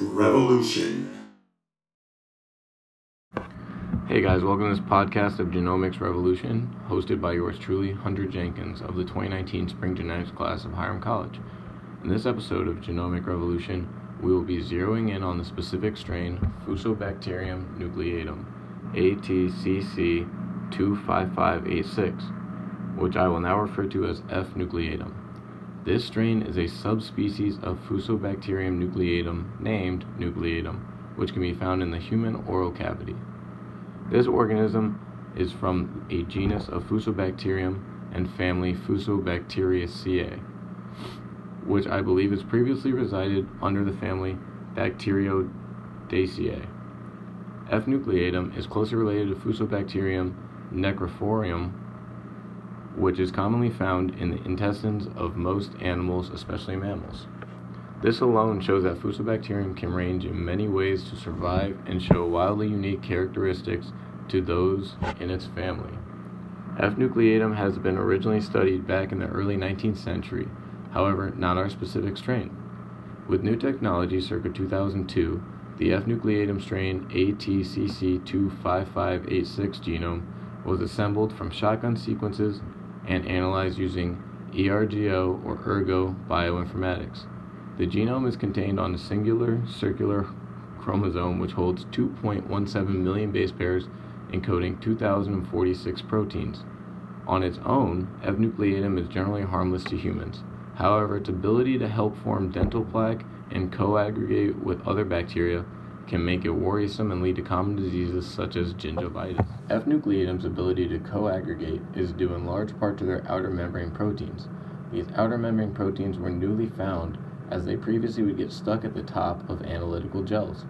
Revolution. Hey guys, welcome to this podcast of Genomics Revolution, hosted by yours truly, Hunter Jenkins of the 2019 Spring Genetics class of Hiram College. In this episode of Genomic Revolution, we will be zeroing in on the specific strain Fusobacterium nucleatum, ATCC25586, which I will now refer to as F. nucleatum. This strain is a subspecies of Fusobacterium nucleatum named nucleatum, which can be found in the human oral cavity. This organism is from a genus of Fusobacterium and family Fusobacteriaceae, which I believe has previously resided under the family Bacteroideaceae. F. nucleatum is closely related to Fusobacterium necrophorium, which is commonly found in the intestines of most animals, especially mammals. This alone shows that Fusobacterium can range in many ways to survive and show wildly unique characteristics to those in its family. F. nucleatum has been originally studied back in the early 19th century, however, not our specific strain. With new technology circa 2002, the F. nucleatum strain ATCC25586 genome was assembled from shotgun sequences and analyzed using ERGO or Ergo bioinformatics. The genome is contained on a singular circular chromosome which holds 2.17 million base pairs encoding 2046 proteins. On its own, F. nucleatum is generally harmless to humans. However, its ability to help form dental plaque and co-aggregate with other bacteria can make it worrisome and lead to common diseases such as gingivitis. F. nucleatum's ability to co-aggregate is due in large part to their outer membrane proteins. These outer membrane proteins were newly found as they previously would get stuck at the top of analytical gels.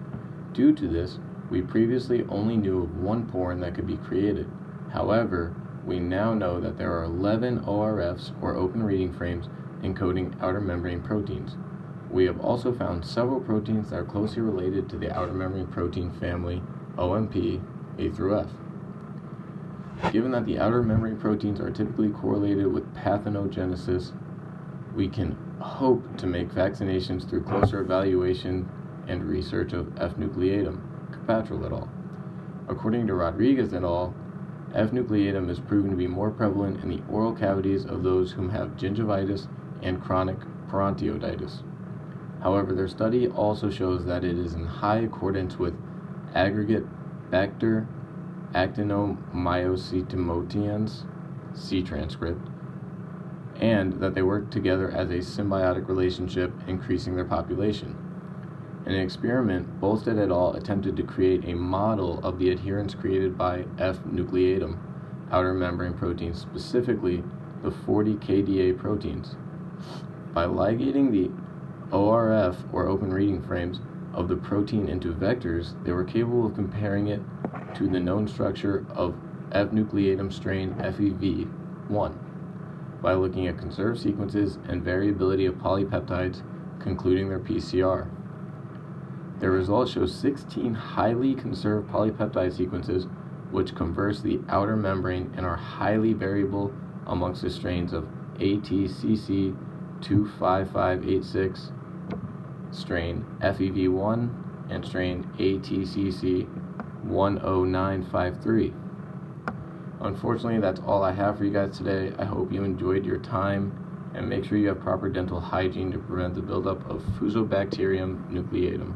Due to this, we previously only knew of one porn that could be created. However, we now know that there are 11 ORFs or open reading frames encoding outer membrane proteins. We have also found several proteins that are closely related to the outer membrane protein family OMP A through F. Given that the outer membrane proteins are typically correlated with parthenogenesis, we can hope to make vaccinations through closer evaluation and research of F. nucleatum, Capatrol et al. According to Rodriguez et al., F. nucleatum is proven to be more prevalent in the oral cavities of those whom have gingivitis and chronic parontioiditis. However, their study also shows that it is in high accordance with aggregate Bacter actinomycetomotians, C transcript, and that they work together as a symbiotic relationship, increasing their population. In an experiment, Bolstad et al. attempted to create a model of the adherence created by F. nucleatum, outer membrane proteins, specifically the 40 kDa proteins. By ligating the ORF, or open reading frames, of the protein into vectors, they were capable of comparing it to the known structure of F. nucleatum strain FEV1 by looking at conserved sequences and variability of polypeptides, concluding their PCR. Their results show 16 highly conserved polypeptide sequences which converse the outer membrane and are highly variable amongst the strains of ATCC 25586 strain FEV1 and strain ATCC 10953. Unfortunately, that's all I have for you guys today. I hope you enjoyed your time and make sure you have proper dental hygiene to prevent the buildup of Fusobacterium nucleatum.